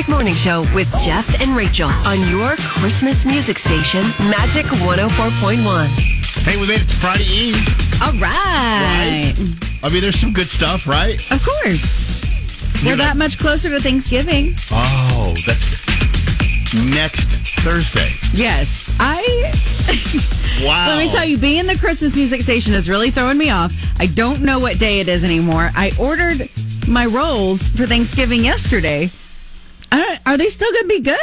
Magic Morning Show with Jeff and Rachel on your Christmas music station, Magic 104.1. Hey, we made it to Friday Eve. All right. I mean, there's some good stuff, right? Of course. We're that much closer to Thanksgiving. Oh, that's next Thursday. Yes. I Wow. let me tell you, being the Christmas music station is really throwing me off. I don't know what day it is anymore. I ordered my rolls for Thanksgiving yesterday. I don't, are they still going to be good?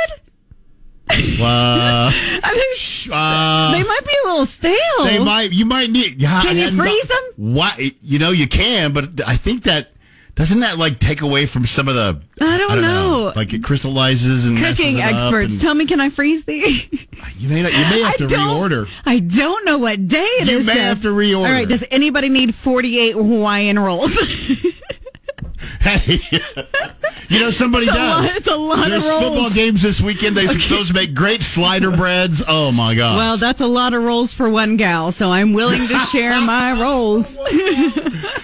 Uh, I mean, uh, they might be a little stale. they might. You might need. Yeah, Can I you freeze them? Why? You know, you can, but I think that doesn't that like take away from some of the. I don't know. Like it crystallizes and Cooking experts, and- tell me, can I freeze these? you may not, you may have I to don't- reorder. I don't know what day it is. You may Jeff. have to reorder. All right. Does anybody need 48 Hawaiian rolls? Hey, you know somebody It's does. lot- it's a lot of There's rolls. football games this weekend. They, Those make great slider breads. Oh my god! well, that's a lot of rolls for one gal, so I'm willing to share my rolls.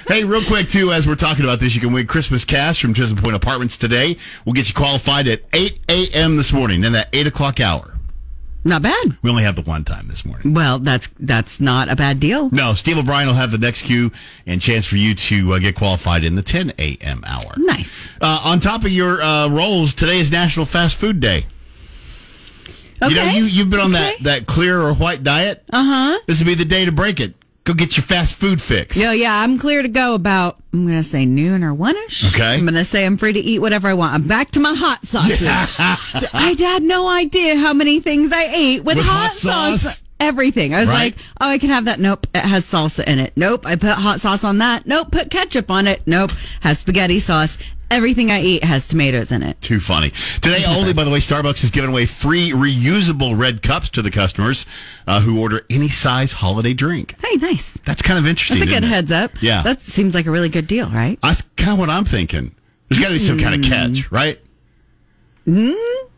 Hey, real quick, too, as we're talking about this, you can win Christmas cash from Chisholm Point Apartments today. We'll get you qualified at 8 a.m. this morning, in that 8 o'clock hour. Not bad. We only have the one time this morning. Well, that's that's not a bad deal. No, Steve O'Brien will have the next cue and chance for you to uh, get qualified in the 10 a.m. hour. Nice. Uh, on top of your uh, rolls, today is National Fast Food Day. Okay. You know, you, you've been on that, Okay. that clear or white diet. Uh huh. This would be the day to break it. Go get your fast food fix. Yeah, yeah, I'm clear to go about, I'm going to say noon or one ish. Okay. I'm going to say I'm free to eat whatever I want. I'm back to my hot sauces. I had no idea how many things I ate with, With hot, hot sauce? sauce. Everything. I was Right. like, oh, I can have that. Nope. It has salsa in it. Nope. I put hot sauce on that. Nope. Put ketchup on it. Nope. Has spaghetti sauce. Everything I eat has tomatoes in it. Too funny. Today only, by the way, Starbucks is giving away free reusable red cups to the customers uh, who order any size holiday drink. Hey, nice. That's kind of interesting. That's a good heads up. Yeah. That seems like a really good deal, right? That's kind of what I'm thinking. There's got to be some kind of Hmm. catch, right? Mm,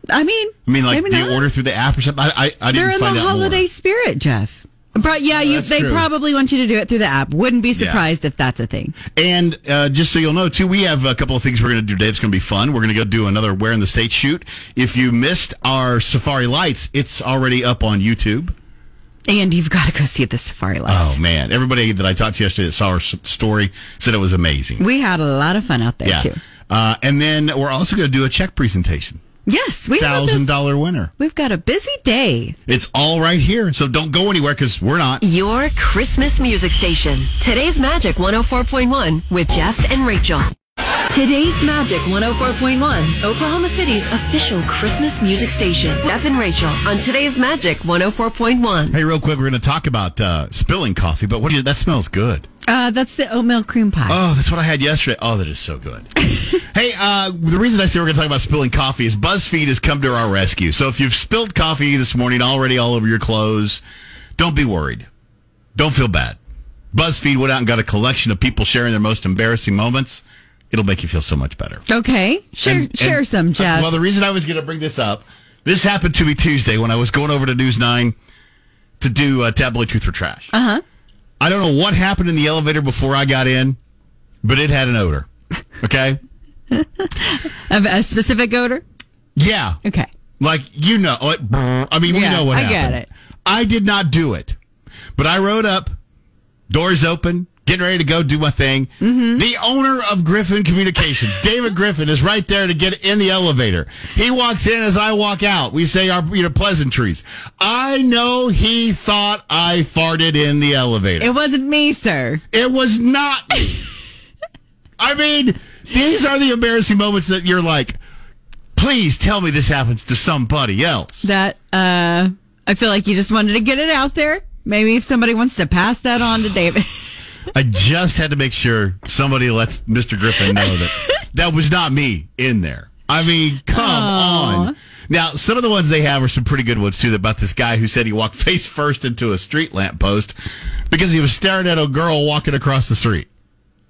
I mean, I mean, like, do you order through the app or something? I, I, I They're didn't in find the out holiday more. spirit, Jeff. Pro- yeah, you, they true. probably want you to do it through the app. Wouldn't be Yeah. surprised if that's a thing. And uh, just so you'll know, too, we have a couple of things we're going to do today. It's going to be fun. We're going to go do another Where in the State shoot. If you missed our Safari Lights, it's already up on YouTube. And you've got to go see the safari lights. Oh, man. Everybody that I talked to yesterday that saw our s- story said it was amazing. We had a lot of fun out there Yeah. too. Uh, and then we're also going to do a check presentation. Yes, we have Thousand dollar winner. We've got a busy day. It's all right here. So don't go anywhere because we're not. Your Christmas music station. Today's Magic 104.1 with Jeff and Rachel. Today's Magic 104.1, Oklahoma City's official Christmas music station. Jeff and Rachel on today's Magic 104.1. Hey, real quick, we're going to talk about uh, spilling coffee, but what do you, that smells good. Uh, that's the oatmeal cream pie. Oh, that's what I had yesterday. Oh, that is so good. hey, uh, the reason I say we're going to talk about spilling coffee is BuzzFeed has come to our rescue. So if you've spilled coffee this morning already all over your clothes, don't be worried. Don't feel bad. BuzzFeed went out and got a collection of people sharing their most embarrassing moments. It'll make you feel so much better. okay, share And- share and- some, Jeff. uh, well, the reason I was going to bring this up, this happened to me Tuesday when I was going over to News 9 to do uh, Tabloid Truth or Trash. Uh huh. I don't know what happened in the elevator before I got in, but it had an odor. Okay? A specific odor. yeah. Okay. Like, you know, it, I mean, we know what I get it. I did not do it, but I rode up, doors open, getting ready to go do my thing. Mm-hmm. The owner of Griffin Communications, David Griffin, is right there to get in the elevator. He walks in as I walk out. We say our you know pleasantries. I know he thought I farted in the elevator. It wasn't me, sir. It was not me. I mean, these are the embarrassing moments that you're like, please tell me this happens to somebody else. That uh, I feel like you just wanted to get it out there. Maybe if somebody wants to pass that on to David. I just had to make sure somebody lets Mr. Griffin know that that was not me in there. I mean, come on. Now, some of the ones they have are some pretty good ones too. About this guy who said he walked face first into a street lamp post because he was staring at a girl walking across the street.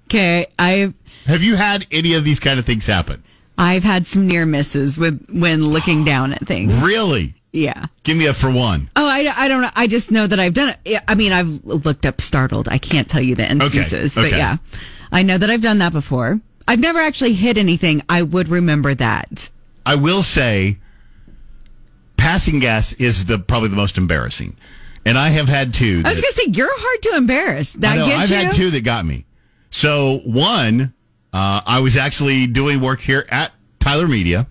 Okay, I've Have you had any of these kind of things happen? I've had some near misses with when looking down at things. Really? Yeah. Give me a for one. Oh, I, I don't know. I just know that I've done it. I mean, I've looked up startled. I can't tell you the instances, but okay. yeah, I know that I've done that before. I've never actually hit anything. I would remember that. I will say, passing gas is the probably the most embarrassing, and I have had two. I was going to say you're hard to embarrass. That know, I've you. had two that got me. So one, uh, I was actually doing work here at Tyler Media,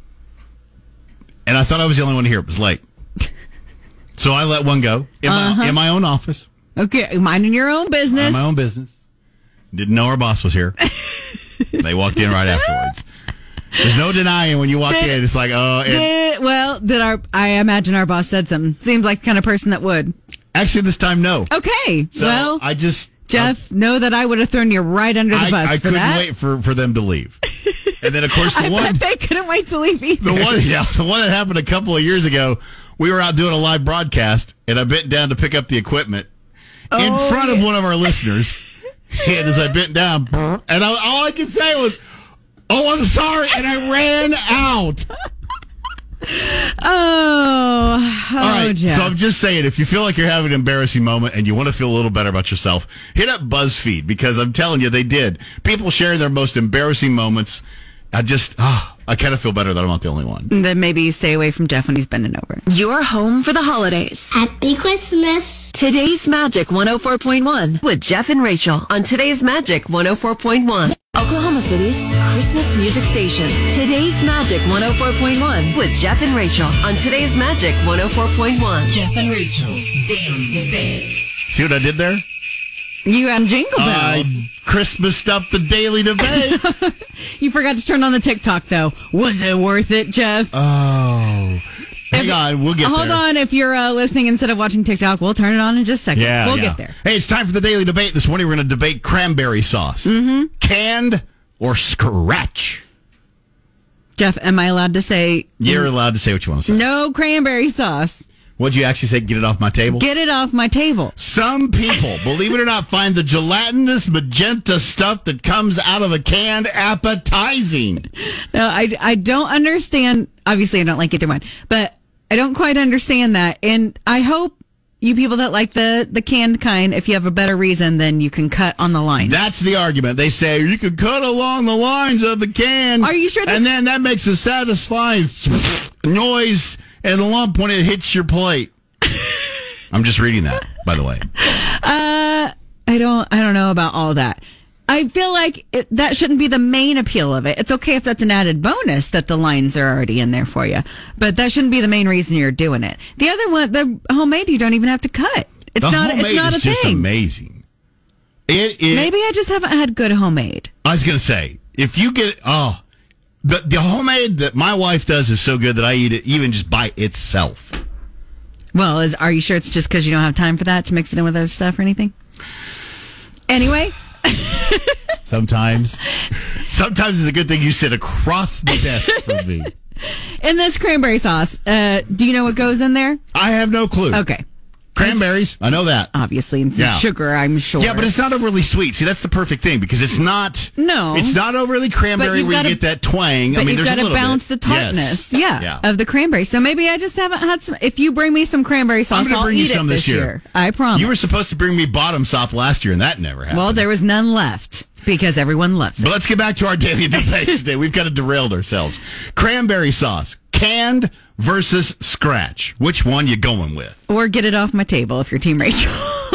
and I thought I was the only one here. It was late, so I let one go in my, Uh-huh. in my own office, Okay, minding your own business. in my own business. Didn't know our boss was here. they walked in right afterwards. There's no denying when you walk Did- in. It's like, oh, and Did, well, did our I imagine our boss said something. Seems like the kind of person that would. actually this time, no. Okay, So well, I just Jeff, know that I would have thrown you right under the I, bus I couldn't that. wait for, for them to leave. And then, of course, the I one they couldn't wait to leave either. The one, yeah, the one that happened a couple of years ago. We were out doing a live broadcast, and I bent down to pick up the equipment in Oh, front of one of our listeners. And as I bent down, and I, all I could say was, "Oh, I'm sorry," and I ran out. Oh, oh, All right, Jeff. so I'm just saying, if you feel like you're having an embarrassing moment and you want to feel a little better about yourself, hit up BuzzFeed because I'm telling you, they did. People sharing their most embarrassing moments. I just, ah, I kind of feel better that I'm not the only one. then maybe stay away from Jeff when he's bending over. You're home for the holidays. Happy Christmas. Today's Magic 104.1 with Jeff and Rachel on Today's Magic 104.1. Oklahoma City's Christmas music station. Today's Magic 104.1 with Jeff and Rachel on Today's Magic 104.1. Jeff and Rachel's Daily Debate. See what I did there? You and Jingle I Bells. Christmased up the daily debate. you forgot to turn on the TikTok though. Was it worth it, Jeff? oh. Hang If- on, we'll get there. Hold there. on, if you're uh, listening instead of watching TikTok, we'll turn it on in just a second. Yeah, we'll yeah. get there. Hey, it's time for the daily debate. This morning we're going to debate cranberry sauce. Mm-hmm. Canned or scratch? Jeff, am I allowed to say You're allowed to say what you want to say. no cranberry sauce? What'd you actually say? Get it off my table? Get it off my table. Some people, believe it or not, find the gelatinous magenta stuff that comes out of a can appetizing. No, I, I don't understand. Obviously, I don't like either one, but I don't quite understand that. And I hope you people that like the, the canned kind, if you have a better reason, then you can cut on the line. That's the argument. They say you can cut along the lines of the can. Are you sure that's- And then that makes a satisfying noise and the lump when it hits your plate. I'm just reading that, by the way. Uh, I don't, I don't know about all that. I feel like it, that shouldn't be the main appeal of it. It's okay if that's an added bonus that the lines are already in there for you, but that shouldn't be the main reason you're doing it. The other one, the homemade, you don't even have to cut. It's the not, it's not a just thing. amazing. It is. Maybe I just haven't had good homemade. I was going to say, if you get, oh, the, the homemade that my wife does is so good that I eat it even just by itself. Well, is are you sure it's just because you don't have time for that to mix it in with other stuff or anything? Anyway, Sometimes, sometimes it's a good thing you sit across the desk from me. in this cranberry sauce, uh, do you know what goes in there? I have no clue. Okay, Cranberries, I know that. obviously, and some Yeah. sugar, I'm sure. Yeah, but it's not overly sweet. See, that's the perfect thing because it's not. No. it's not overly cranberry you've where gotta- you get that twang. But I mean, you've there's got a to little balance bit. the tartness, Yes. yeah, yeah. of the cranberry. So maybe I just haven't had some. If you bring me some cranberry sauce, I'm going to I'll bring eat you some it this year. I promise. You were supposed to bring me bottom sop last year, and that never happened. well, there was none left because everyone loves it. But let's get back to our daily debate today. We've kind of derailed ourselves. Cranberry sauce, canned versus scratch. Which one you going with? Or get it off my table if you're Team Rachel.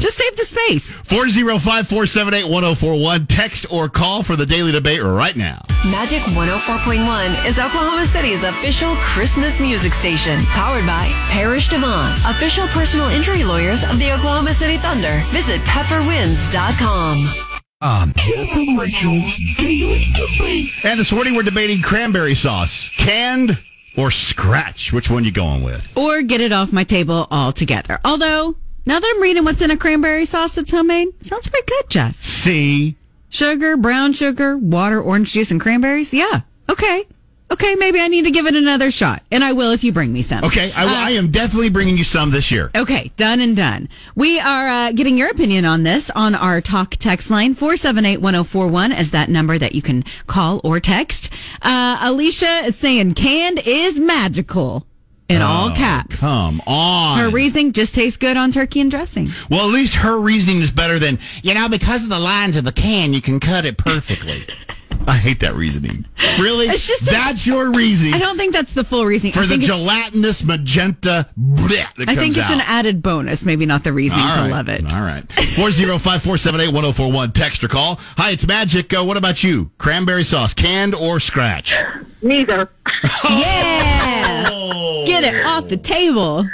just save the space. 405-478-1041. Text or call for the daily debate right now. Magic 104.1 is Oklahoma City's official Christmas music station, powered by Parrish DeVaughn, official personal injury lawyers of the Oklahoma City Thunder. Visit pepperwinds.com. Jeff and Rachel's Daily Debate. And this morning we're debating cranberry sauce, canned or scratch. Which one you going with? Or get it off my table altogether. Although, now that I'm reading what's in a cranberry sauce that's homemade, sounds pretty good, Jeff. See, Sugar, brown sugar, water, orange juice, and cranberries? Yeah. Okay. Okay, maybe I need to give it another shot. And I will if you bring me some. okay, I, I am definitely bringing you some this year. Okay, done and done. We are uh, getting your opinion on this on our talk text line 478-1041 as that number that you can call or text. Uh, Alicia is saying canned is magical in all Oh, caps. Come on. Her reasoning just tastes good on turkey and dressing. well, at least her reasoning is better than, you know, because of the lines of the can, you can cut it perfectly. I hate that reasoning. Really? It's just a- That's your reasoning I don't think that's the full reason. for I the gelatinous magenta bleh that I comes think it's out. an added bonus, maybe not the reasoning All to love it. All right. 405-478-1041. Text or call. Hi, it's Magic. Uh, what about you? Cranberry sauce, canned or scratch? Neither. Yeah, Oh. get it off the table.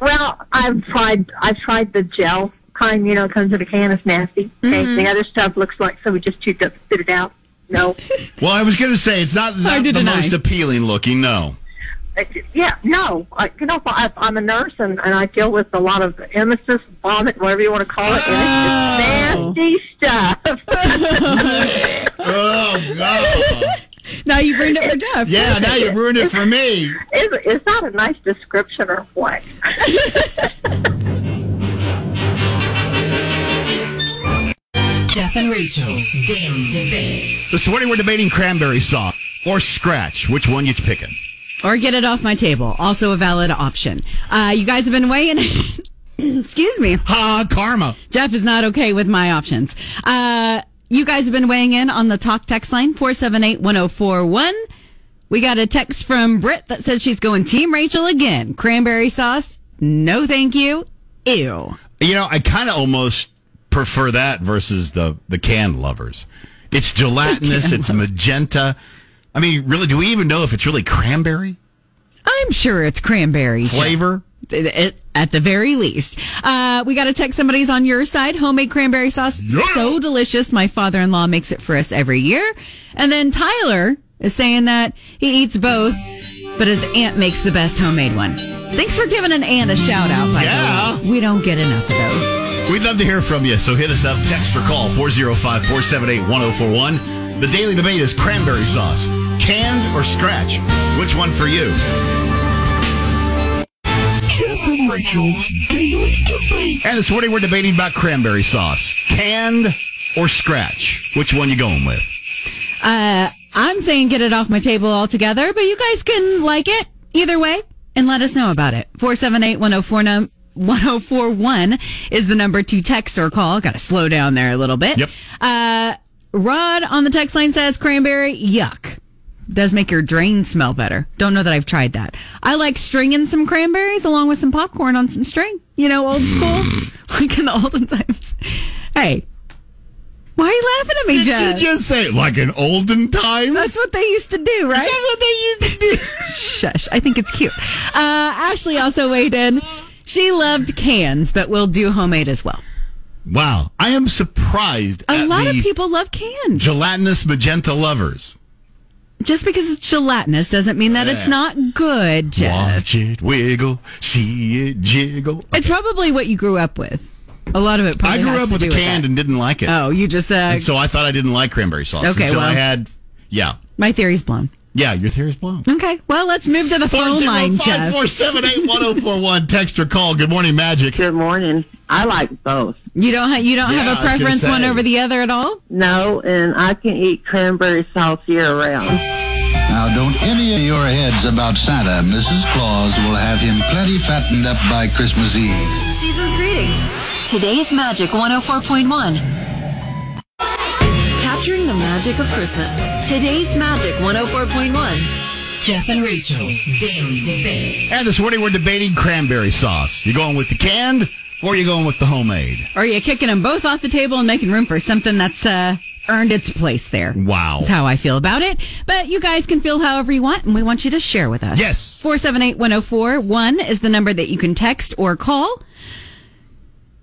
Well, I've tried. I've tried the gel kind. You know, comes in a can. It's nasty. Okay. Mm-hmm. The other stuff looks like somebody just chewed up, spit it out. No. Well, I was going to say it's not, not the deny. most appealing looking. No. Yeah. No. I, you know, I, I'm a nurse and, and I deal with a lot of emesis, vomit, whatever you want to call it, and it's oh. nasty stuff. Oh God. Now you've ruined it for Jeff. yeah. Now you've ruined it for me. is, is that a nice description or what? Jeff and Rachel's Damn Debate. This morning we're debating cranberry sauce or scratch. Which one you picking? Or get it off my table. Also a valid option. Uh, you guys have been weighing. Excuse me. Ha, karma. Jeff is not okay with my options. Uh, you guys have been weighing in on the talk text line 478-1041. We got a text from Britt that said she's going Team Rachel again. Cranberry sauce. No, thank you. Ew. You know, I kind of almost prefer that versus the the canned lovers. It's gelatinous. it's magenta. I mean, really, do we even know if it's really cranberry I'm sure it's cranberry. Flavor? At the very least. Uh, we got to text somebody's on your side. Homemade cranberry sauce. So delicious. My father in law makes it for us every year. And then Tyler is saying that he eats both, but his aunt makes the best homemade one. Thanks for giving an aunt a shout out, by Yeah. the way. We don't get enough of those. We'd love to hear from you, so hit us up, text or call 405 478 1041. The daily debate is cranberry sauce, canned or scratch. Which one for you? Jeff and Rachel's Daily Debate. And this morning we're debating about cranberry sauce, canned or scratch. Which one you going with? Uh, I'm saying get it off my table altogether, but you guys can like it either way and let us know about it. 478 1049 1041 is the number to text or call. Got to slow down there a little bit. Yep. Uh, Rod on the text line says cranberry, yuck. Does make your drain smell better. Don't know that I've tried that. I like stringing some cranberries along with some popcorn on some string. You know, old school, like in the olden times. Hey, why are you laughing at me, Did Jeff? you just say like an olden times? That's what they used to do, right? Is that what they used to do? Shush. I think it's cute. Uh, Ashley also weighed in. She loved cans, but will do homemade as well. Wow, I am surprised A lot of people love cans. gelatinous magenta lovers. Just because it's gelatinous doesn't mean that it's not good, Jeff. Watch it wiggle, see it jiggle. It's probably what you grew up with. A lot of it I grew up with a canned and didn't like it, Oh, you just, uh, and so I thought I didn't like cranberry sauce Okay, until I had. Yeah, my theory's blown. Yeah, your theory's blown. Okay, well, let's move to the phone line, Jeff. 405-478-1041. Text or call. Good morning, Magic. Good morning. I like both. You don't, ha- you don't Yeah, have a preference one over the other at all? No, and I can eat cranberry sauce year round. Now, don't any of your heads about Santa. Mrs. Claus will have him plenty fattened up by Christmas Eve. Season's greetings. Today's Magic 104.1. Capturing the magic of Christmas. Today's Magic 104.1. Jeff and Rachel's Daily Debate. And this morning we're debating cranberry sauce. You going with the canned or are you going with the homemade? Or are you kicking them both off the table and making room for something that's uh, earned its place there? Wow. That's how I feel about it. But you guys can feel however you want, and we want you to share with us. Yes. 478 1041 is the number that you can text or call.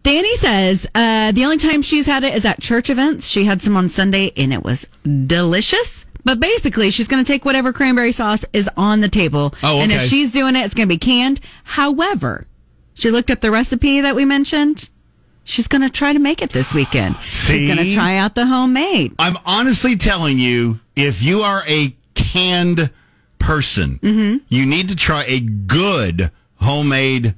Danny says uh, the only time she's had it is at church events. She had some on Sunday, and it was delicious. But basically, she's going to take whatever cranberry sauce is on the table. Oh, okay. And if she's doing it, it's going to be canned. However, she looked up the recipe that we mentioned. She's going to try to make it this weekend. See? She's going to try out the homemade. I'm honestly telling you, if you are a canned person, Mm-hmm. you need to try a good homemade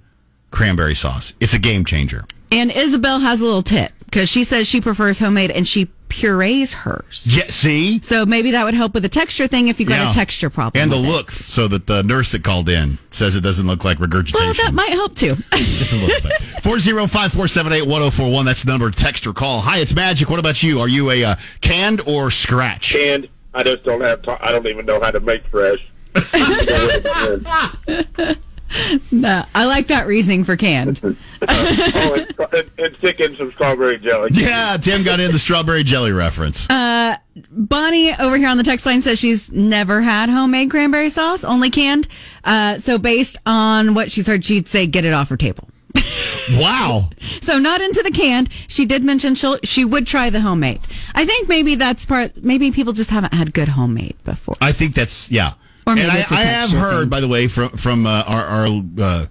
cranberry sauce. It's a game changer. And Isabel has a little tip because she says she prefers homemade and she purees hers. Yeah, see? So maybe that would help with the texture thing if you got Yeah. a texture problem. And the with it. look, so that the nurse that called in says it doesn't look like regurgitation. Well, that might help too. Just a little bit. 405 478 1041. That's the number. to Text or call. Hi, it's Magic. What about you? Are you a uh, canned or scratch? Canned. I just don't have. To- I don't even know how to make fresh. oh, No, I like that reasoning for canned. and, and, and stick in some strawberry jelly. Yeah, Tim got in the strawberry jelly reference. Uh, Bonnie over here on the text line says she's never had homemade cranberry sauce, only canned. Uh, so based on what she's heard, she'd say get it off her table. wow. So not into the canned. She did mention she she would try the homemade. I think maybe that's part. Maybe people just haven't had good homemade before. I think that's yeah. Or maybe and I, it's a I have heard, thing. by the way, from from uh, our, our uh,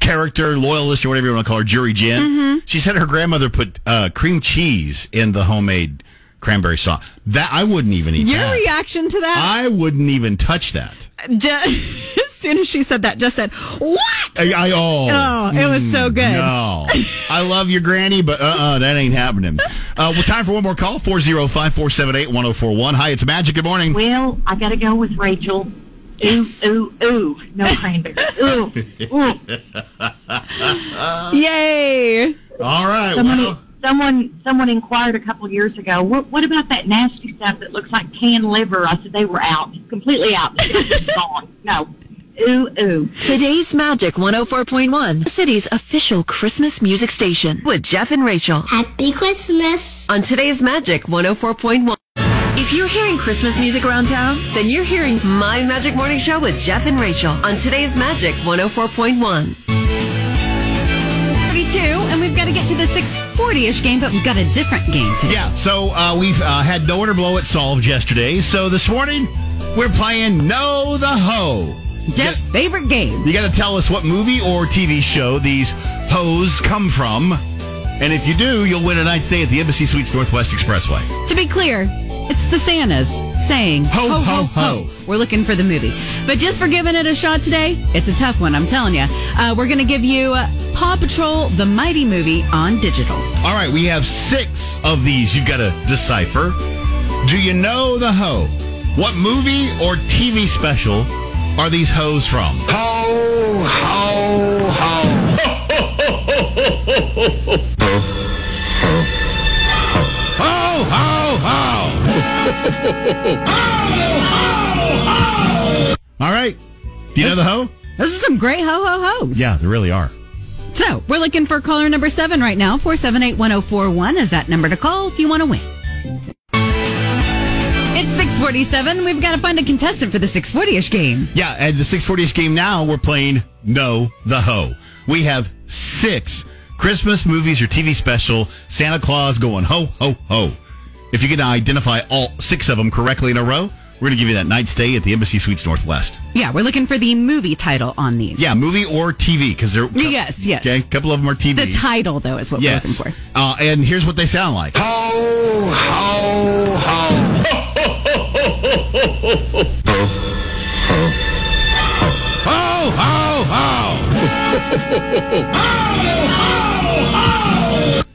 character loyalist or whatever you want to call her, Jury Jen. Mm-hmm. She said her grandmother put uh, cream cheese in the homemade cranberry sauce. That I wouldn't even eat Your that. reaction to that? I wouldn't even touch that. Je- as soon as she said that, just said what? I, I oh, Oh, it was so good. No, I love your granny, but uh, uh that ain't happening. Uh, well, time for one more call. 405-478-1041. Hi, it's Magic. Good morning. Well, I got to go with Rachel. Ooh, ooh, ooh. No cranberry. Ooh, ooh. Yay! All right. Someone, Well, someone, someone inquired a couple years ago. What, what about that nasty stuff that looks like canned liver? I said they were out, completely out. Gone. No. Ooh, ooh. Today's Magic 104.1, the city's official Christmas music station with Jeff and Rachel. Happy Christmas. On today's Magic 104.1. If you're hearing Christmas music around town, then you're hearing My Magic Morning Show with Jeff and Rachel on today's Magic 104.1. 32, and we've got to get to the 640-ish game, but we've got a different game today. Yeah, so uh, we've uh, had No Order Blow It solved yesterday. So this morning, we're playing Know the Ho. Jeff's favorite game. You got to tell us what movie or TV show these hoes come from. And if you do, you'll win a night stay at the Embassy Suites Northwest Expressway. To be clear, it's the Santas saying Ho, ho, ho. We're looking for the movie. But just for giving it a shot today, it's a tough one, I'm telling you. Uh, we're going to give you uh, Paw Patrol, the Mighty Movie on digital. All right, we have six of these you've got to decipher. Do you know the hoe? What movie or TV special are these hoes from? Ho ho ho. Ho, ho, ho. Ho, ho, ho! All right. Do you know the hoe? Those are some great ho ho ho's. Yeah, there really are. So we're looking for caller number seven right now. 478 1041 is that number to call if you want to win. It's 647. We've got to find a contestant for the 640-ish game. Yeah, and the 640ish game now, we're playing Know the Ho. We have six Christmas movies or TV special, Santa Claus going ho, ho, ho. If you can identify all six of them correctly in a row, we're going to give you that night stay at the Embassy Suites Northwest. Yeah, we're looking for the movie title on these. Yeah, movie or TV, because they're. Yes, yes. Okay, a couple of them are TV. The title, though, is what Yes. we're looking for. Uh, and here's what they sound like. Ho, ho, ho. Ho, ho, ho!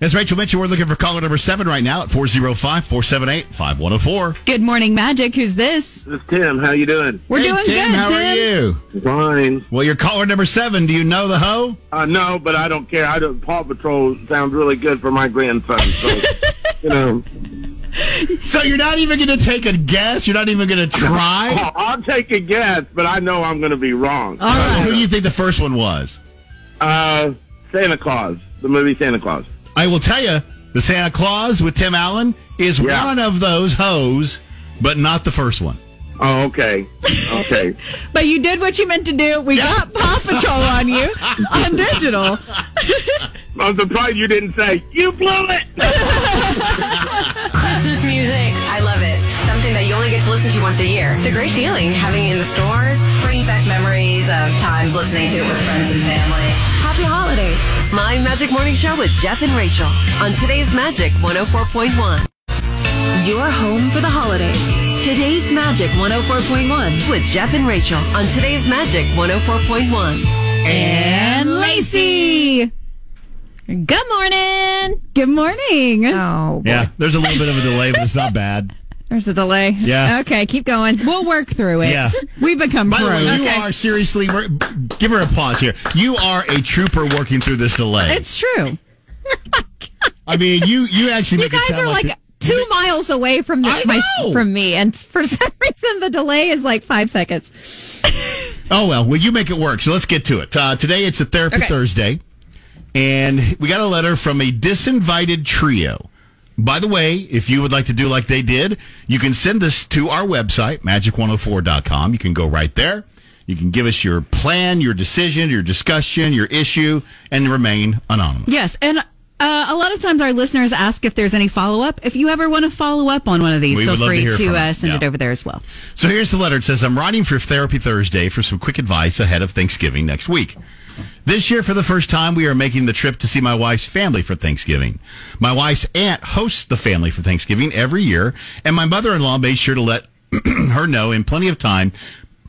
As Rachel mentioned, we're looking for caller number seven right now at 405 478 5104. Good morning, Magic. Who's this? This is Tim. How you doing? We're Hey, doing Tim, good, how Tim. are you? Fine. Well, you're caller number seven. Do you know the hoe? Uh, no, but I don't care. I don't, Paw Patrol sounds really good for my grandson. So, you know, So you're not even going to take a guess? You're not even going to try? I'll, I'll take a guess, but I know I'm going to be wrong. All right. Who do you think the first one was? Uh, Santa Claus, the movie Santa Claus. I will tell you, the Santa Claus with Tim Allen is Yeah. one of those hoes, but not the first one. Oh, okay, okay. But you did what you meant to do. We got Paw Patrol on you on digital. I'm surprised you didn't say you blew it. Christmas music. I love it. Something that you only get to listen to once a year. It's a great feeling having it in the stores. Brings back memories of times listening to it with friends and family. Happy holidays. My Magic Morning Show with Jeff and Rachel on today's Magic 104.1. Your home for the holidays. Today's Magic 104.1 with Jeff and Rachel on today's Magic 104.1. And Lacey. Good morning. Good morning. Oh, boy. Yeah, there's a little bit of a delay, but it's not bad. There's a delay. Yeah. Okay, keep going. We'll work through it. Yeah. We become By the way, pros. you are seriously, give her a pause here. You are a trooper working through this delay. It's true. I mean, you you actually You guys are like it- two miles away from the, my, from me, and for some reason the delay is like five seconds. Oh well, well you make it work. So let's get to it. Uh, today it's a therapy Okay. Thursday, and we got a letter from a disinvited trio. By the way, if you would like to do like they did, you can send this to our website, magic104.com. You can go right there. You can give us your plan, your decision, your discussion, your issue, and remain anonymous. Yes, and uh, a lot of times our listeners ask if there's any follow up. If you ever want to follow up on one of these, We feel to free to, from uh, send it over there as well. So here's the letter. It says, I'm writing for Therapy Thursday for some quick advice ahead of Thanksgiving next week. This year, for the first time, we are making the trip to see my wife's family for Thanksgiving. My wife's aunt hosts the family for Thanksgiving every year, and my mother in law made sure to let her know in plenty of time,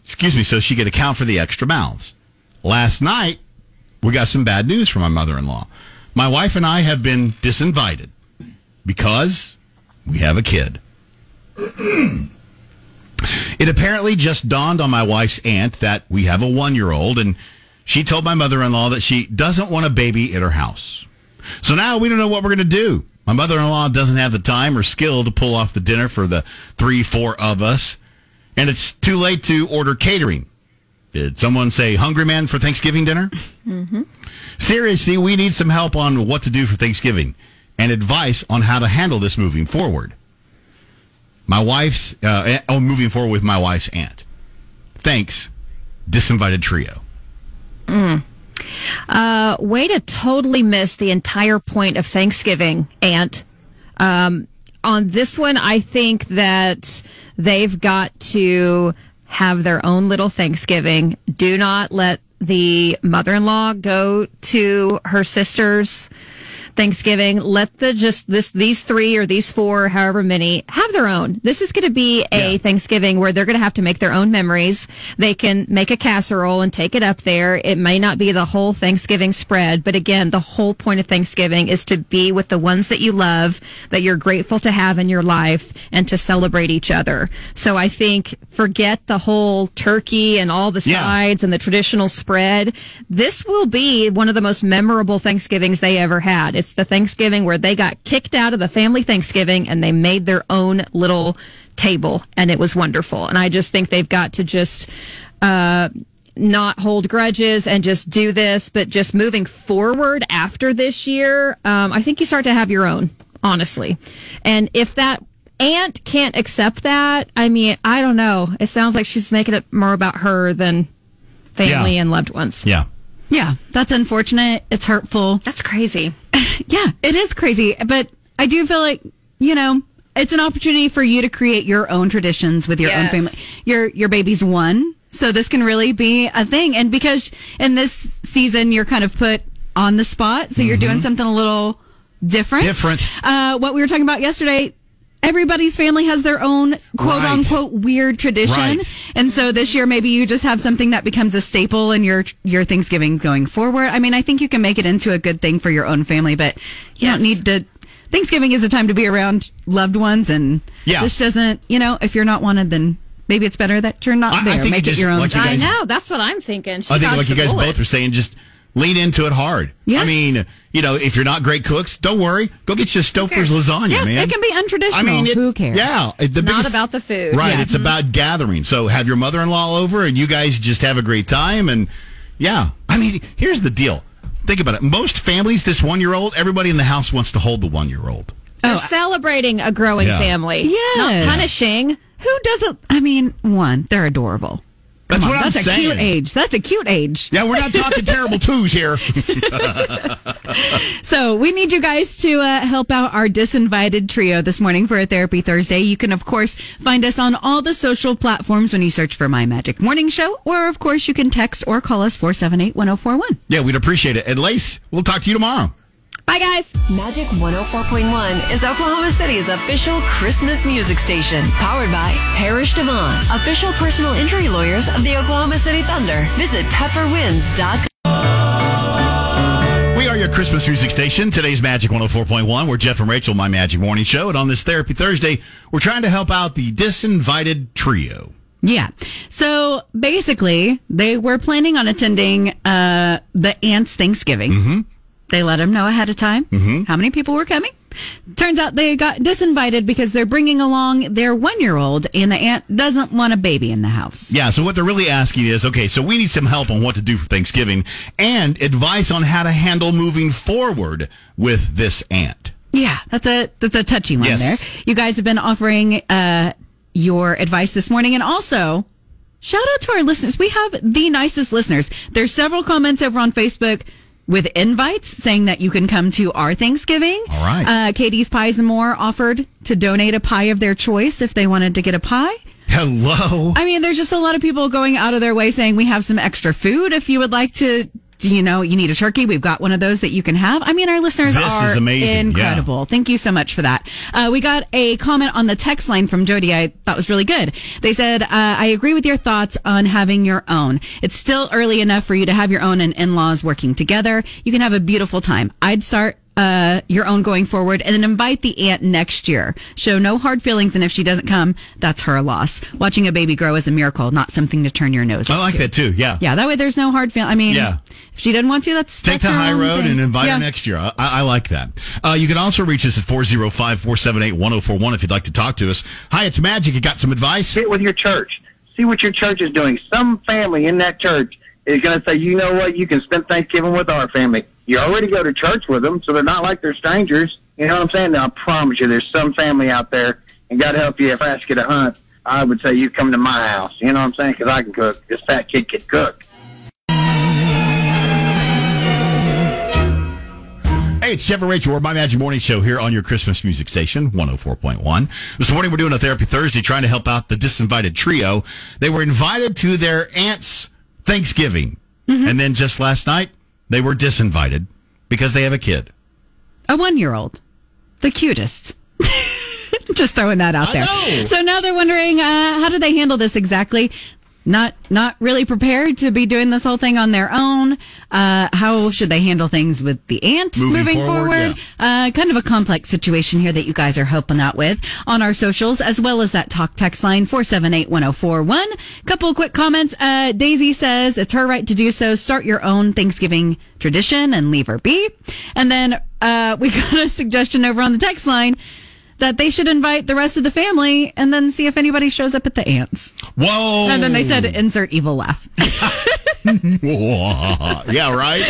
excuse me, so she could account for the extra mouths. Last night, we got some bad news from my mother in law. My wife and I have been disinvited because we have a kid. It apparently just dawned on my wife's aunt that we have a one year old, and she told my mother in law that she doesn't want a baby at her house. So now we don't know what we're going to do. My mother in law doesn't have the time or skill to pull off the dinner for the three, four of us, and it's too late to order catering. Did someone say hungry man for Thanksgiving dinner? Seriously, we need some help on what to do for Thanksgiving and advice on how to handle this moving forward. My wife's, uh, oh, moving forward with my wife's aunt. Thanks, disinvited trio. Uh, way to totally miss the entire point of Thanksgiving, Aunt. Um, on this one, I think that they've got to have their own little Thanksgiving. Do not let the mother-in-law go to her sister's Thanksgiving. Let the just this these three or these four, however many, have their own. This is going to be a Yeah. Thanksgiving where they're going to have to make their own memories. They can make a casserole and take it up there. It may not be the whole Thanksgiving spread, but again, the whole point of Thanksgiving is to be with the ones that you love, that you're grateful to have in your life, and to celebrate each other. So I think forget the whole turkey and all the Yeah. sides and the traditional spread. This will be one of the most memorable Thanksgivings they ever had. It's the Thanksgiving where they got kicked out of the family Thanksgiving and they made their own little table and it was wonderful. And I just think they've got to just, uh, not hold grudges and just do this, but just moving forward after this year, um, I think you start to have your own, honestly. And if that aunt can't accept that, I mean, I don't know. It sounds like she's making it more about her than family Yeah. and loved ones. Yeah. Yeah, that's unfortunate. It's hurtful. That's crazy. Yeah, it is crazy. But I do feel like, you know, it's an opportunity for you to create your own traditions with your own family. Your your baby's one. So this can really be a thing. And because in this season you're kind of put on the spot, so you're doing something a little different. Different. Uh, what we were talking about yesterday, everybody's family has their own quote Right. unquote weird tradition. Right. And so this year maybe you just have something that becomes a staple in your your Thanksgiving going forward. I mean, I think you can make it into a good thing for your own family, but you don't need to Thanksgiving is a time to be around loved ones and Yeah. this doesn't, you know, if you're not wanted then maybe it's better that you're not I- I there. think Make you it just- your own. like you thing. I guys- know. That's what I'm thinking. She I think, like you guys bullet. both are saying, just lean into it hard. Yeah. I mean, you know, if you're not great cooks, don't worry. Go get you Stouffer's lasagna, yeah, man. it can be untraditional. I mean, it- who cares? Yeah, it- the Not biggest- about the food. right? Yeah. It's mm-hmm. about gathering. So have your mother-in-law over, and you guys just have a great time. And yeah, I mean, here's the deal. Think about it. Most families, this one-year-old, everybody in the house wants to hold the one-year-old. Oh, they're celebrating a growing Yeah. family. yeah, Not punishing. Who doesn't I mean, one, they're adorable. That's Come what I'm that's saying. a cute age. That's a cute age. Yeah, we're not talking terrible twos here. So we need you guys to uh, help out our disinvited trio this morning for a therapy Thursday. You can of course find us on all the social platforms when you search for My Magic Morning Show, or of course you can text or call us 478-1041. yeah, we'd appreciate it. And Lace, we'll talk to you tomorrow. Bye, guys. Magic 104.1 is Oklahoma City's official Christmas music station, powered by Parrish DeVaughn, official personal injury lawyers of the Oklahoma City Thunder. Visit pepperwinds.com. We are your Christmas music station. Today's Magic 104.1. We're Jeff and Rachel, my Magic Morning Show. And on this Therapy Thursday, we're trying to help out the disinvited trio. Yeah. So basically, they were planning on attending uh, the Aunt's Thanksgiving. Mm-hmm. They let them know ahead of time how many people were coming. Turns out they got disinvited because they're bringing along their one year old, and the aunt doesn't want a baby in the house. Yeah, so what they're really asking is okay, so we need some help on what to do for Thanksgiving and advice on how to handle moving forward with this aunt. Yeah, that's a that's a touchy one Yes. there. You guys have been offering uh, your advice this morning, and also shout out to our listeners. We have the nicest listeners. There's several comments over on Facebook with invites saying that you can come to our Thanksgiving. All right. Uh, Katie's Pies and More offered to donate a pie of their choice if they wanted to get a pie. Hello. I mean, there's just a lot of people going out of their way saying we have some extra food if you would like to. Do You know, you need a turkey. We've got one of those that you can have. I mean, our listeners This are is amazing, incredible. Thank you so much for that. Uh, we got a comment on the text line from Jody. I thought was really good. They said, uh, "I agree with your thoughts on having your own. It's still early enough for you to have your own and in-laws working together. You can have a beautiful time. I'd start." Uh, your own going forward and then invite the aunt next year. Show no hard feelings, and if she doesn't come, that's her loss. Watching a baby grow is a miracle, not something to turn your nose I like to. that too. Yeah. Yeah, that way there's no hard feel. I mean, Yeah. if she doesn't want to, that's Take that's the high road thing. and invite Yeah. her next year. I, I like that. Uh, you can also reach us at 405 478 1041 if you'd like to talk to us. Hi, it's Magic. You got some advice? Get with your church. See what your church is doing. Some family in that church is going to say, you know what, you can spend Thanksgiving with our family. You already go to church with them, so they're not like they're strangers. You know what I'm saying? Now, I promise you, there's some family out there, and God help you if I ask you to hunt, I would say you come to my house. You know what I'm saying? Because I can cook. This fat kid can cook. Hey, it's Jeff and Rachel. We're my Magic Morning Show here on your Christmas music station, 104.1. This morning we're doing a Therapy Thursday trying to help out the disinvited trio. They were invited to their aunt's Thanksgiving. Mm-hmm. And then just last night, they were disinvited because they have a kid. a one year old, the cutest. Just throwing that out there. So now they're wondering uh, how do they handle this exactly? Not not really prepared to be doing this whole thing on their own. Uh, how should they handle things with the aunt Moving forward, forward? Uh, kind of a complex situation here that you guys are helping out with on our socials, as well as that talk text line four seven eight one zero four one. Couple of quick comments. Uh, Daisy says it's her right to do so. Start your own Thanksgiving tradition and leave her be. And then uh, we got a suggestion over on the text line that they should invite the rest of the family and then see if anybody shows up at the aunt's. Whoa. And then they said insert evil laugh. yeah, right?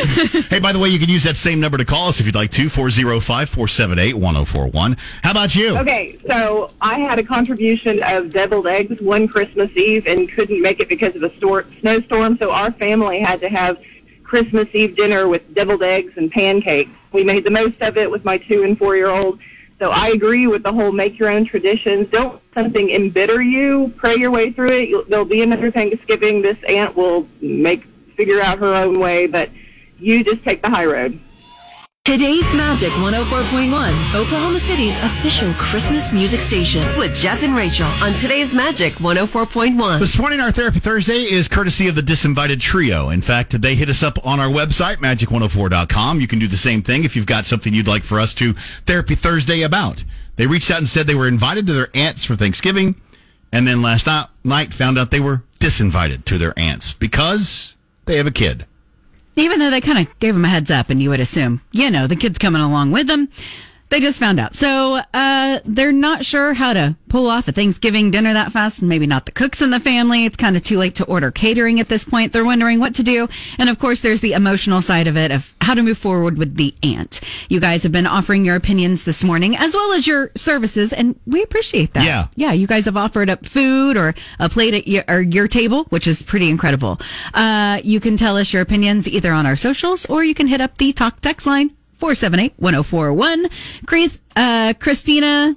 hey, by the way, you can use that same number to call us if you'd like to, 405 478 1041. How about you? Okay, so I had a contribution of deviled eggs one Christmas Eve and couldn't make it because of a stor- snowstorm, so our family had to have Christmas Eve dinner with deviled eggs and pancakes. We made the most of it with my two and four year old. So I agree with the whole make your own traditions. Don't something embitter you. Pray your way through it. You'll, there'll be another Thanksgiving. This aunt will make figure out her own way, but you just take the high road. Today's Magic 104.1, Oklahoma City's official Christmas music station with Jeff and Rachel on today's Magic 104.1. This morning, our Therapy Thursday is courtesy of the Disinvited Trio. In fact, they hit us up on our website, magic104.com. You can do the same thing if you've got something you'd like for us to Therapy Thursday about. They reached out and said they were invited to their aunts for Thanksgiving, and then last night found out they were disinvited to their aunts because they have a kid. Even though they kind of gave him a heads up and you would assume, you know, the kid's coming along with them. They just found out. So, uh, they're not sure how to pull off a Thanksgiving dinner that fast. Maybe not the cooks in the family. It's kind of too late to order catering at this point. They're wondering what to do. And of course, there's the emotional side of it of how to move forward with the aunt. You guys have been offering your opinions this morning as well as your services and we appreciate that. Yeah. Yeah. You guys have offered up food or a plate at your, or your table, which is pretty incredible. Uh, you can tell us your opinions either on our socials or you can hit up the talk text line 478-1041. Chris, uh, Christina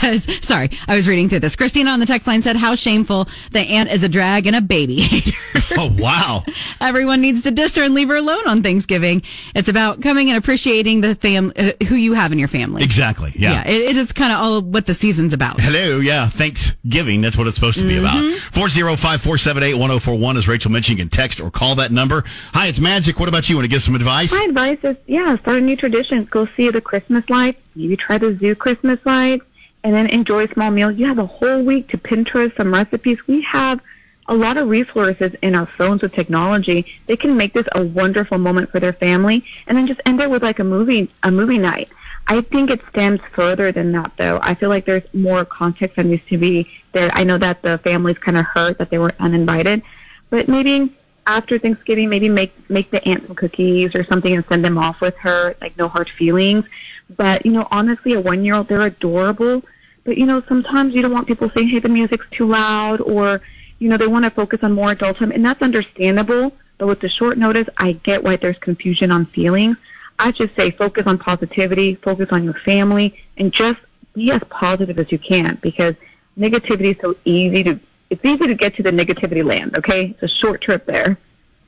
says, sorry, I was reading through this. Christina on the text line said, how shameful the aunt is a drag and a baby hater. Oh, wow. Everyone needs to diss her and leave her alone on Thanksgiving. It's about coming and appreciating the fam, uh, who you have in your family. Exactly. Yeah. Yeah. it, it is kind of all what the season's about. Hello, yeah, Thanksgiving. That's what it's supposed to be about. 405 478 1041, as Rachel mentioned, you can text or call that number. Hi, it's Magic. What about you? Want to give some advice? My advice is, yeah, start a new tradition. Go see the Christmas lights. Maybe try the zoo Christmas lights, and then enjoy a small meal. You have a whole week to Pinterest some recipes. We have a lot of resources in our phones with technology. They can make this a wonderful moment for their family and then just end it with like a movie, a movie night. I think it stems further than that though. I feel like there's more context that needs to be there. I know that the family's kind of hurt that they were uninvited, but maybe after Thanksgiving, maybe make, make the aunt some cookies or something and send them off with her, like no hard feelings. But, you know, honestly, a one year old, they're adorable. But, you know, sometimes you don't want people saying, hey, the music's too loud or, you know, they want to focus on more adult time. And that's understandable. But with the short notice, I get why there's confusion on feelings. I just say focus on positivity, focus on your family, and just be as positive as you can because negativity is so easy to, it's easy to get to the negativity land, okay? It's a short trip there.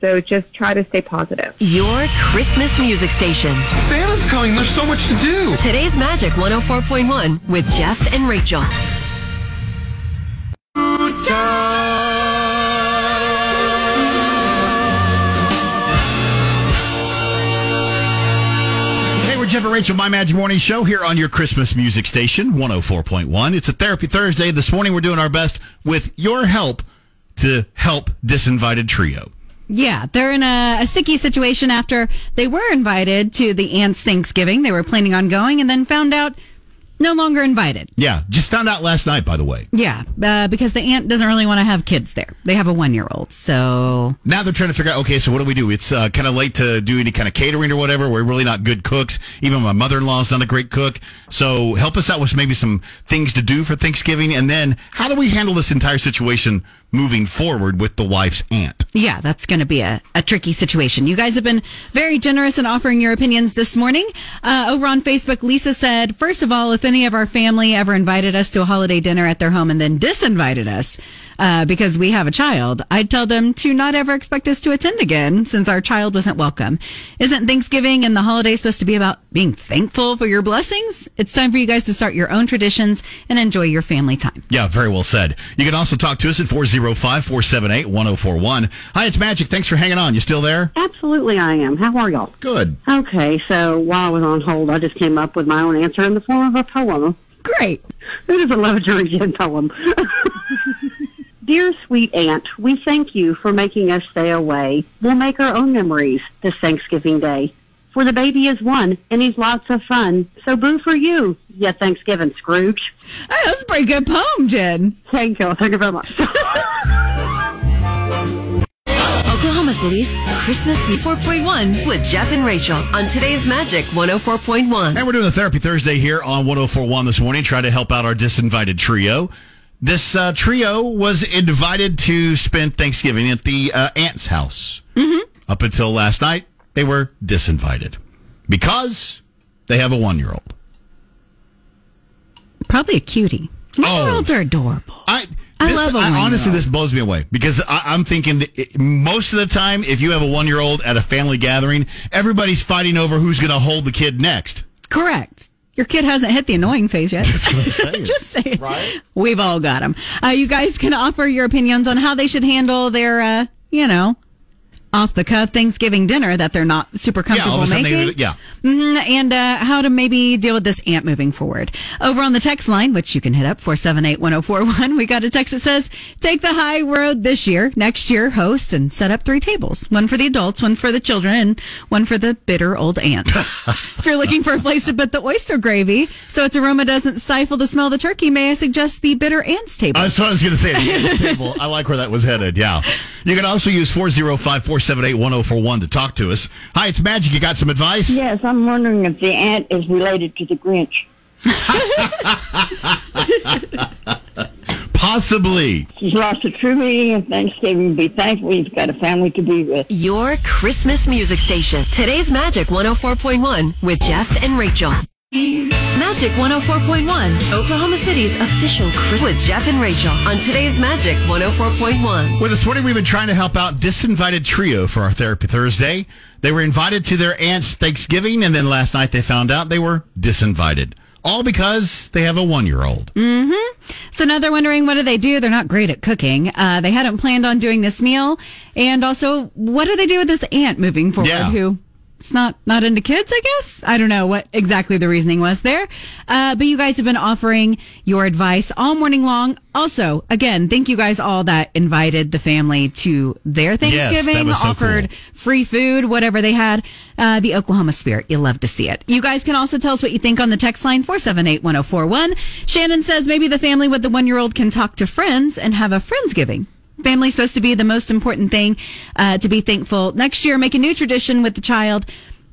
So just try to stay positive. Your Christmas music station. Santa's coming. There's so much to do. Today's Magic 104.1 with Jeff and Rachel. Hey, we're Jeff and Rachel, My Magic Morning Show here on your Christmas music station, 104.1. It's a Therapy Thursday. This morning we're doing our best with your help to help Disinvited Trio. Yeah, they're in a, a sticky situation after they were invited to the aunt's Thanksgiving. They were planning on going and then found out no longer invited. Yeah, just found out last night, by the way. Yeah, uh, because the aunt doesn't really want to have kids there. They have a one year old. So Now they're trying to figure out, okay, so what do we do? It's uh, kind of late to do any kind of catering or whatever. We're really not good cooks. Even my mother in law's not a great cook. So help us out with maybe some things to do for Thanksgiving. And then how do we handle this entire situation moving forward with the wife's aunt? yeah, that's going to be a, a tricky situation. You guys have been very generous in offering your opinions this morning. Uh, over on Facebook, Lisa said, first of all, if any of our family ever invited us to a holiday dinner at their home and then disinvited us, uh, because we have a child, I'd tell them to not ever expect us to attend again since our child wasn't welcome. Isn't Thanksgiving and the holidays supposed to be about being thankful for your blessings? It's time for you guys to start your own traditions and enjoy your family time. Yeah, very well said. You can also talk to us at 405 478 1041. Hi, it's Magic. Thanks for hanging on. You still there? Absolutely, I am. How are y'all? Good. Okay, so while I was on hold, I just came up with my own answer in the form of a poem. Great. It is a love a Georgian poem. Dear sweet aunt, we thank you for making us stay away. We'll make our own memories this Thanksgiving Day. For the baby is one, and he's lots of fun. So boo for you, yeah, Thanksgiving Scrooge. Hey, that's a pretty good poem, Jen. Thank you. Thank you very much. Oklahoma City's Christmas 4.1 with Jeff and Rachel on today's Magic 104.1. And we're doing the Therapy Thursday here on 1041 this morning, trying to help out our disinvited trio. This uh, trio was invited to spend Thanksgiving at the uh, aunt's house. Mm-hmm. Up until last night, they were disinvited because they have a one year old. Probably a cutie. One-year-olds are adorable. I, I love I, honestly, this blows me away because I, I'm thinking it- most of the time, if you have a one year old at a family gathering, everybody's fighting over who's going to hold the kid next. Correct. Your kid hasn't hit the annoying phase yet. That's what I'm saying. Just saying. Right? We've all got them. Uh, you guys can offer your opinions on how they should handle their, uh, you know, off the cuff Thanksgiving dinner that they're not super yeah, all comfortable of a making. they, yeah. Mhm, and uh, how to maybe deal with this aunt moving forward. Over on the text line, which you can hit up 478-1041, we got a text that says, take the high road this year, next year, host and set up three tables. One for the adults, one for the children, and one for the bitter old aunts. if you're looking for a place to put the oyster gravy so its aroma doesn't stifle the smell of the turkey, may I suggest the bitter aunts table? That's what I was going to say. The aunts table. I like where that was headed. Yeah. You can also use 405 478 1041 to talk to us. Hi, it's Magic. You got some advice? Yes, I'm wondering if the aunt is related to the Grinch. Possibly. She's lost a true meaning of Thanksgiving. Be thankful you've got a family to be with. Your Christmas music station. Today's Magic 104.1 with Jeff and Rachel. Magic 104.1, Oklahoma City's official Christmas with Jeff and Rachel on today's Magic 104.1. Well, this morning we've been trying to help out Disinvited Trio for our Therapy Thursday. They were invited to their aunt's Thanksgiving, and then last night they found out they were disinvited. All because they have a one year old. Mm-hmm. So now they're wondering what do they do? They're not great at cooking. Uh, they hadn't planned on doing this meal, and also what do they do with this aunt moving forward? Yeah. Who it's not not into kids. I guess I don't know what exactly the reasoning was there. Uh, but you guys have been offering your advice all morning long. Also, again, thank you guys all that invited the family to their Yes, Thanksgiving, was so offered cool. free food, whatever they had. Uh, the Oklahoma spirit. You love to see it. You guys can also tell us what you think on the text line 478 1041. Shannon says maybe the family with the one year old can talk to friends and have a Friendsgiving. Family's supposed to be the most important thing uh, to be thankful. Next year, make a new tradition with the child.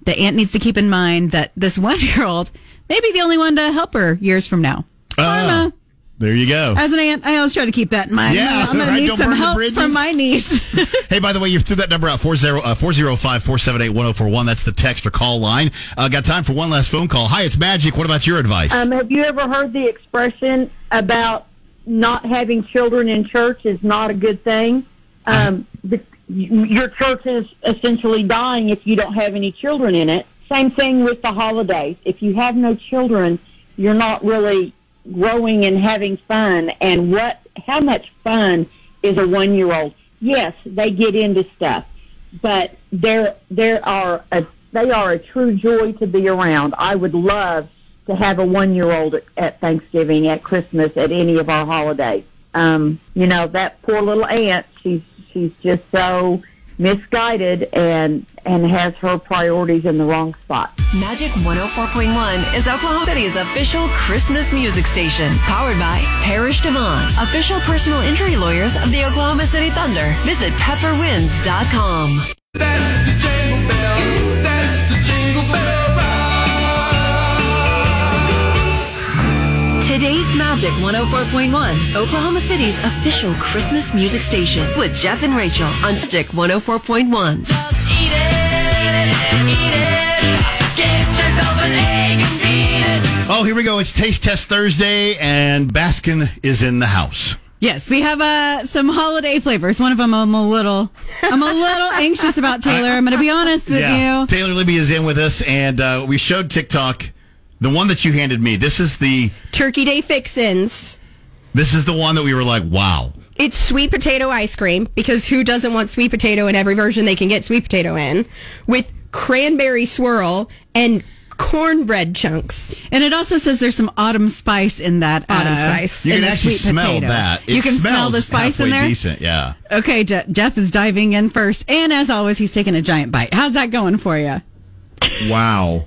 The aunt needs to keep in mind that this one year old may be the only one to help her years from now. Oh, there you go. As an aunt, I always try to keep that in mind. Yeah, I'm going right, to need don't some help from my niece. Hey, by the way, you threw that number out 40, uh, 405 478 1041. That's the text or call line. Uh, got time for one last phone call. Hi, it's Magic. What about your advice? Um, have you ever heard the expression about not having children in church is not a good thing? Um, the, your church is essentially dying if you don't have any children in it. Same thing with the holidays. If you have no children, you're not really growing and having fun. And what? How much fun is a one-year-old? Yes, they get into stuff, but they're there are a they are a true joy to be around. I would love to have a one year old at, at Thanksgiving, at Christmas, at any of our holidays. Um, you know, that poor little aunt, she's she's just so misguided and and has her priorities in the wrong spot. Magic 104.1 is Oklahoma City's official Christmas music station. Powered by Parrish DeVaughn, official personal injury lawyers of the Oklahoma City Thunder. Visit pepperwinds.com. Today's Magic 104.1, Oklahoma City's official Christmas music station with Jeff and Rachel on Magic 104.1. oh, here we go. It's Taste Test Thursday, and Baskin is in the house. Yes, we have uh, some holiday flavors. One of them I'm a little, I'm a little anxious about Taylor. I'm going to be honest with you. Taylor Libby is in with us, and uh, we showed TikTok the one that you handed me. This is the Turkey Day fixins. this is the one that we were like, wow. It's sweet potato ice cream because who doesn't want sweet potato in every version they can get sweet potato in? With cranberry swirl and cornbread chunks. And it also says there's some autumn spice in that Autumn uh, spice. You can actually sweet smell potato. that. It you can smell the spice in there. Decent, yeah. Okay, Je- Jeff is diving in first, and as always, he's taking a giant bite. How's that going for you? Wow.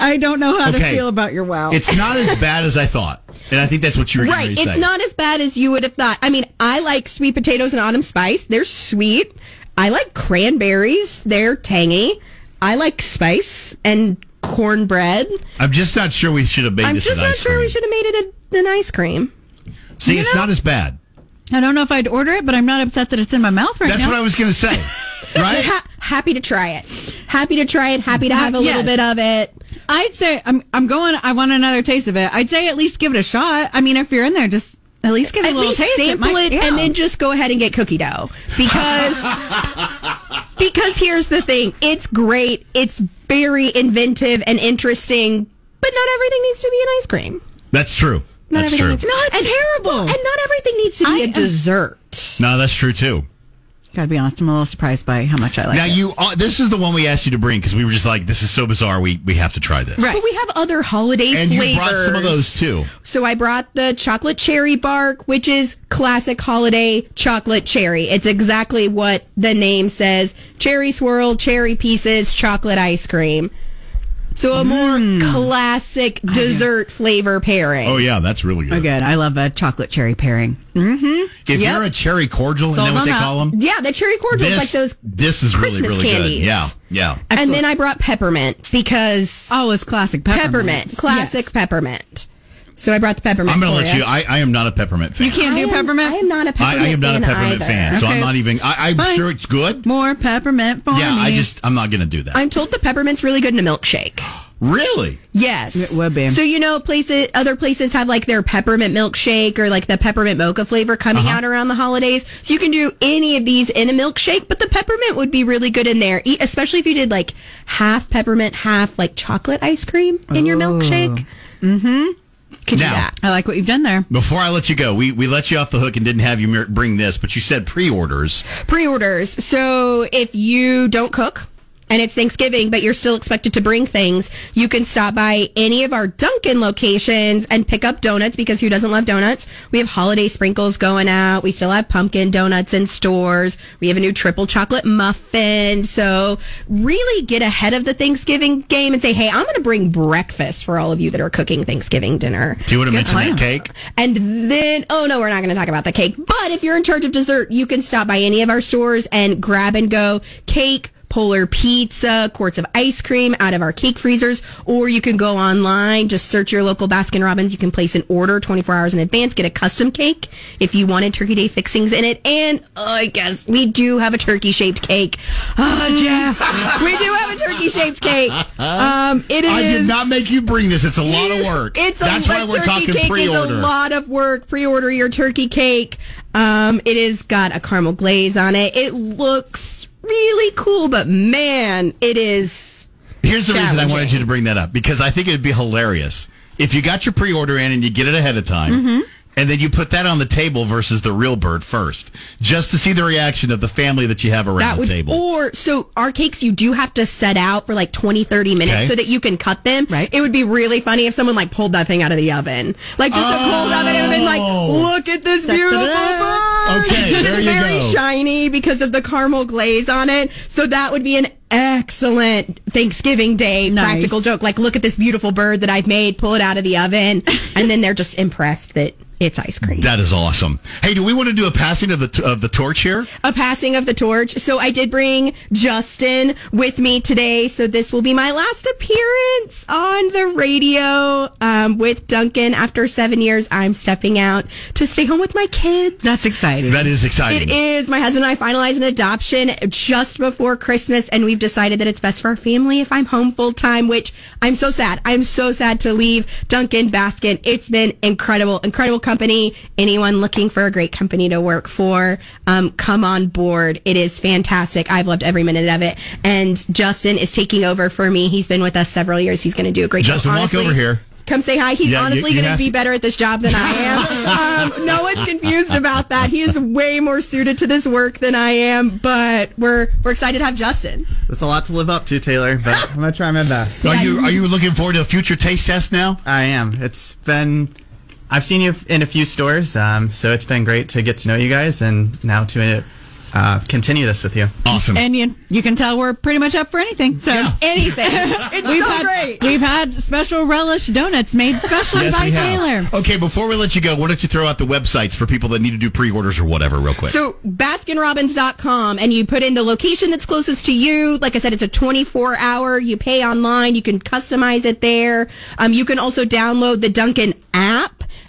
I don't know how to feel about your wow. It's not as bad as I thought, and I think that's what you were Right. ready It's say. not as bad as you would have thought. I mean, I like sweet potatoes and autumn spice. They're sweet. I like cranberries. They're tangy. I like spice and cornbread. I'm just not sure we should have made this. I'm just not sure cream. we should have made it a, an ice cream. See, You it's know- not as bad. I don't know if I'd order it, but I'm not upset that it's in my mouth right That's now. That's what I was going to say. Right? Ha- happy to try it. Happy to try it. Happy to have a little Yes. bit of it. I'd say I'm I'm going. I want another taste of it. I'd say at least give it a shot. I mean, if you're in there, just at least give it At a little least taste. sample might- it yeah. and then just go ahead and get cookie dough because because here's the thing it's great it's very inventive and interesting but not everything needs to be an ice cream That's true. not That's true. needs not terrible and not everything needs to be I a dessert No, that's true too. Gotta be honest, I'm a little surprised by how much I like it. now it. you, uh, this is the one we asked you to bring because we were just like, this is so bizarre. We we have to try this. Right. but we have other holiday And flavors you brought some of those too. So I brought the chocolate cherry bark, which is classic holiday chocolate cherry. It's exactly what the name says. Cherry swirl, cherry pieces, chocolate ice cream. So a more classic dessert flavor pairing. Oh yeah, that's really good. Oh, good. I love a chocolate cherry pairing. Mm-hmm. If you're a cherry cordial, isn't that what they call them? Yeah, the cherry cordials This, like those this is really Christmas really candies. good. Yeah, yeah. And then I brought peppermint because oh, it's classic peppermint, classic peppermint. So I brought the peppermint. I'm going to let you. I, I am not a peppermint fan. You can't do am- peppermint. I am not a I, peppermint. I am not a peppermint either. fan, so I'm not even. I, I'm Fine. sure it's good. More peppermint for Yeah, me. I just I'm not going to do that. I'm told the peppermint's really good in a milkshake. really? Yes, It would be. So you know, places other places have like their peppermint milkshake or like the peppermint mocha flavor coming Uh-huh. out around the holidays. So you can do any of these in a milkshake, but the peppermint would be really good in there, E- especially if you did like half peppermint, half like chocolate ice cream in your milkshake. Mm-hmm. Could Now- do that. I like what you've done there. Before I let you go, we we let you off the hook and didn't have you bring this, but you said pre-orders. Pre-orders. So if you don't cook and it's Thanksgiving, but you're still expected to bring things, you can stop by any of our Dunkin' locations and pick up donuts because who doesn't love donuts? We have holiday sprinkles going out. We still have pumpkin donuts in stores. We have a new triple chocolate muffin. So really get ahead of the Thanksgiving game and say, hey, I'm going to bring breakfast for all of you that are cooking Thanksgiving dinner. Do you want to mention plan. that cake? And then, oh no, we're not going to talk about the cake. But if you're in charge of dessert, you can stop by any of our stores and grab and go cake, polar pizza, quarts of ice cream out of our cake freezers, or you can go online, just search your local Baskin Robbins. You can place an order 24 hours in advance, get a custom cake if you wanted Turkey Day fixings in it. And I guess we do have a turkey shaped cake. Oh, Jeff, we do have a turkey shaped cake. Um, it is. I did not make you bring this. It's a lot of work. It's That's a, why we're turkey talking cake pre-order. is a lot of work. Pre-order your turkey cake. Um, it has got a caramel glaze on it. It looks really cool, but man, it is. Here's the reason I wanted you to bring that up because I think it'd be hilarious if you got your pre-order in and you get it ahead of time. Mhm. And then you put that on the table versus the real bird first, just to see the reaction of the family that you have around That the would, table. or so our cakes you do have to set out for like 20, 30 minutes Okay. so that you can cut them. Right. It would be really funny if someone like pulled that thing out of the oven. Like just a cold oven and been like, oh. look at this beautiful bird. Okay, there it's you very go. shiny because of the caramel glaze on it. So that would be an excellent Thanksgiving Day practical joke. Like, look at this beautiful bird that I've made, pull it out of the oven. and then they're just impressed that it's ice cream. That is awesome. Hey, do we want to do a passing of the t- of the torch here? a passing of the torch. So I did bring Justin with me today. So this will be my last appearance on the radio um, with Dunkin'. After seven years, I'm stepping out to stay home with my kids. That's exciting. That is exciting. It is. My husband and I finalized an adoption just before Christmas, and we've decided that it's best for our family if I'm home full time, which I'm so sad. I'm so sad to leave Dunkin' Baskin. It's been incredible, incredible company. Anyone looking for a great company to work for, um, come on board. It is fantastic. I've loved every minute of it. And Justin is taking over for me. He's been with us several years. He's going to do a great Justin, job. walk over here. Come say hi. He's Yeah, honestly going to be better at this job than I am. um, no one's confused about that. He is way more suited to this work than I am, but we're we're excited to have Justin. That's a lot to live up to, Taylor, but I'm gonna try my best. Are you are you looking forward to a future taste test now? I am. It's been. I've seen you in a few stores, um, so it's been great to get to know you guys, and now to uh, continue this with you. Awesome. And you, you can tell we're pretty much up for anything. So anything. It's we've so had, great. We've had special relish donuts made specially Yes, by we have. Taylor. Okay, before we let you go, why don't you throw out the websites for people that need to do pre-orders or whatever, real quick? So baskinrobbins.com and you put in the location that's closest to you. Like I said, it's a 24 hour. You pay online. You can customize it there. Um, you can also download the Dunkin' app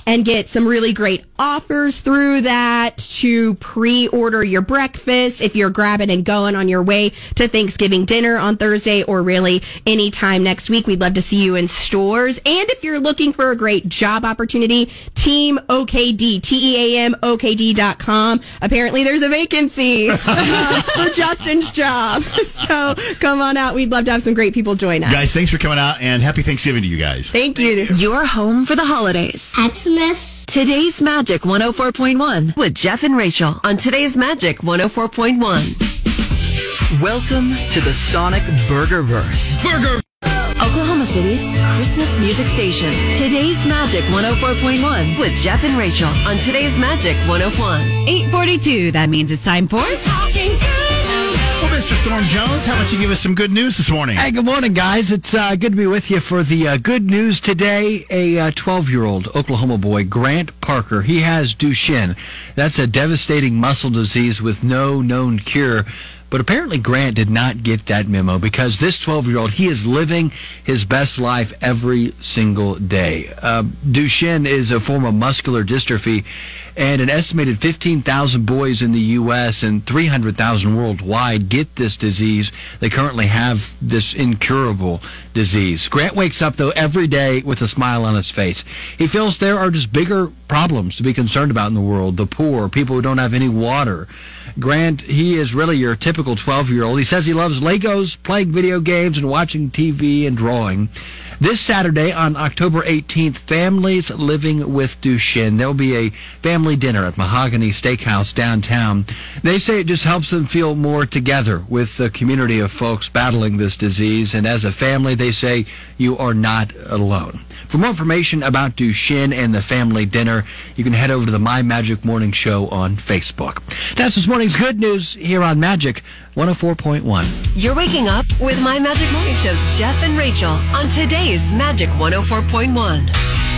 and get some really great offers through that to pre-order your breakfast if you're grabbing and going on your way to Thanksgiving dinner on Thursday or really anytime next week. We'd love to see you in stores. And if you're looking for a great job opportunity, Team OKD, T-E-A-M OKD.com. Apparently there's a vacancy uh, for Justin's job. So come on out. We'd love to have some great people join us. Guys, thanks for coming out and happy Thanksgiving to you guys. Thank you. You're home for the holidays. Xmas. Today's Magic 104.1 with Jeff and Rachel on Today's Magic 104.1. Welcome to the Sonic Burgerverse. Burger. Oklahoma City's Christmas music station. Today's Magic 104.1 with Jeff and Rachel on Today's Magic 101. 842. That means it's time for. Mr. Storm Jones, how about you give us some good news this morning? Hey, good morning, guys. It's uh, good to be with you for the uh, good news today. A 12 year old Oklahoma boy, Grant Parker, he has Duchenne. That's a devastating muscle disease with no known cure. But apparently, Grant did not get that memo because this 12 year old, he is living his best life every single day. Uh, Duchenne is a form of muscular dystrophy, and an estimated 15,000 boys in the U.S. and 300,000 worldwide get this disease. They currently have this incurable disease. Grant wakes up, though, every day with a smile on his face. He feels there are just bigger problems to be concerned about in the world the poor, people who don't have any water. Grant, he is really your typical typical 12 year old. He says he loves Legos, playing video games, and watching TV and drawing. This Saturday on October 18th, Families Living with Duchenne. There'll be a family dinner at Mahogany Steakhouse downtown. They say it just helps them feel more together with the community of folks battling this disease. And as a family, they say you are not alone. For more information about Duchenne and the family dinner, you can head over to the My Magic Morning Show on Facebook. That's this morning's good news here on Magic 104.1. You're waking up with My Magic Morning Show's Jeff and Rachel on today's Magic 104.1.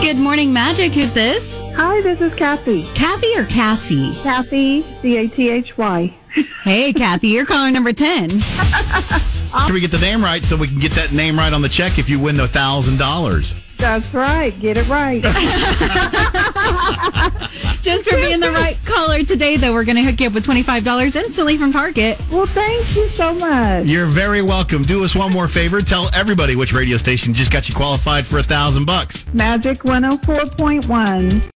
Good morning, Magic. Who's this? Hi, this is Kathy. Kathy or Cassie? Kathy, C A T H Y. Hey, Kathy, you're caller number 10. Can we get the name right so we can get that name right on the check if you win the thousand dollars? That's right. Get it right. Just for being the right caller today, though, we're going to hook you up with $25 instantly from Target. Well, thank you so much. You're very welcome. Do us one more favor. Tell everybody which radio station just got you qualified for a thousand bucks. Magic 104.1.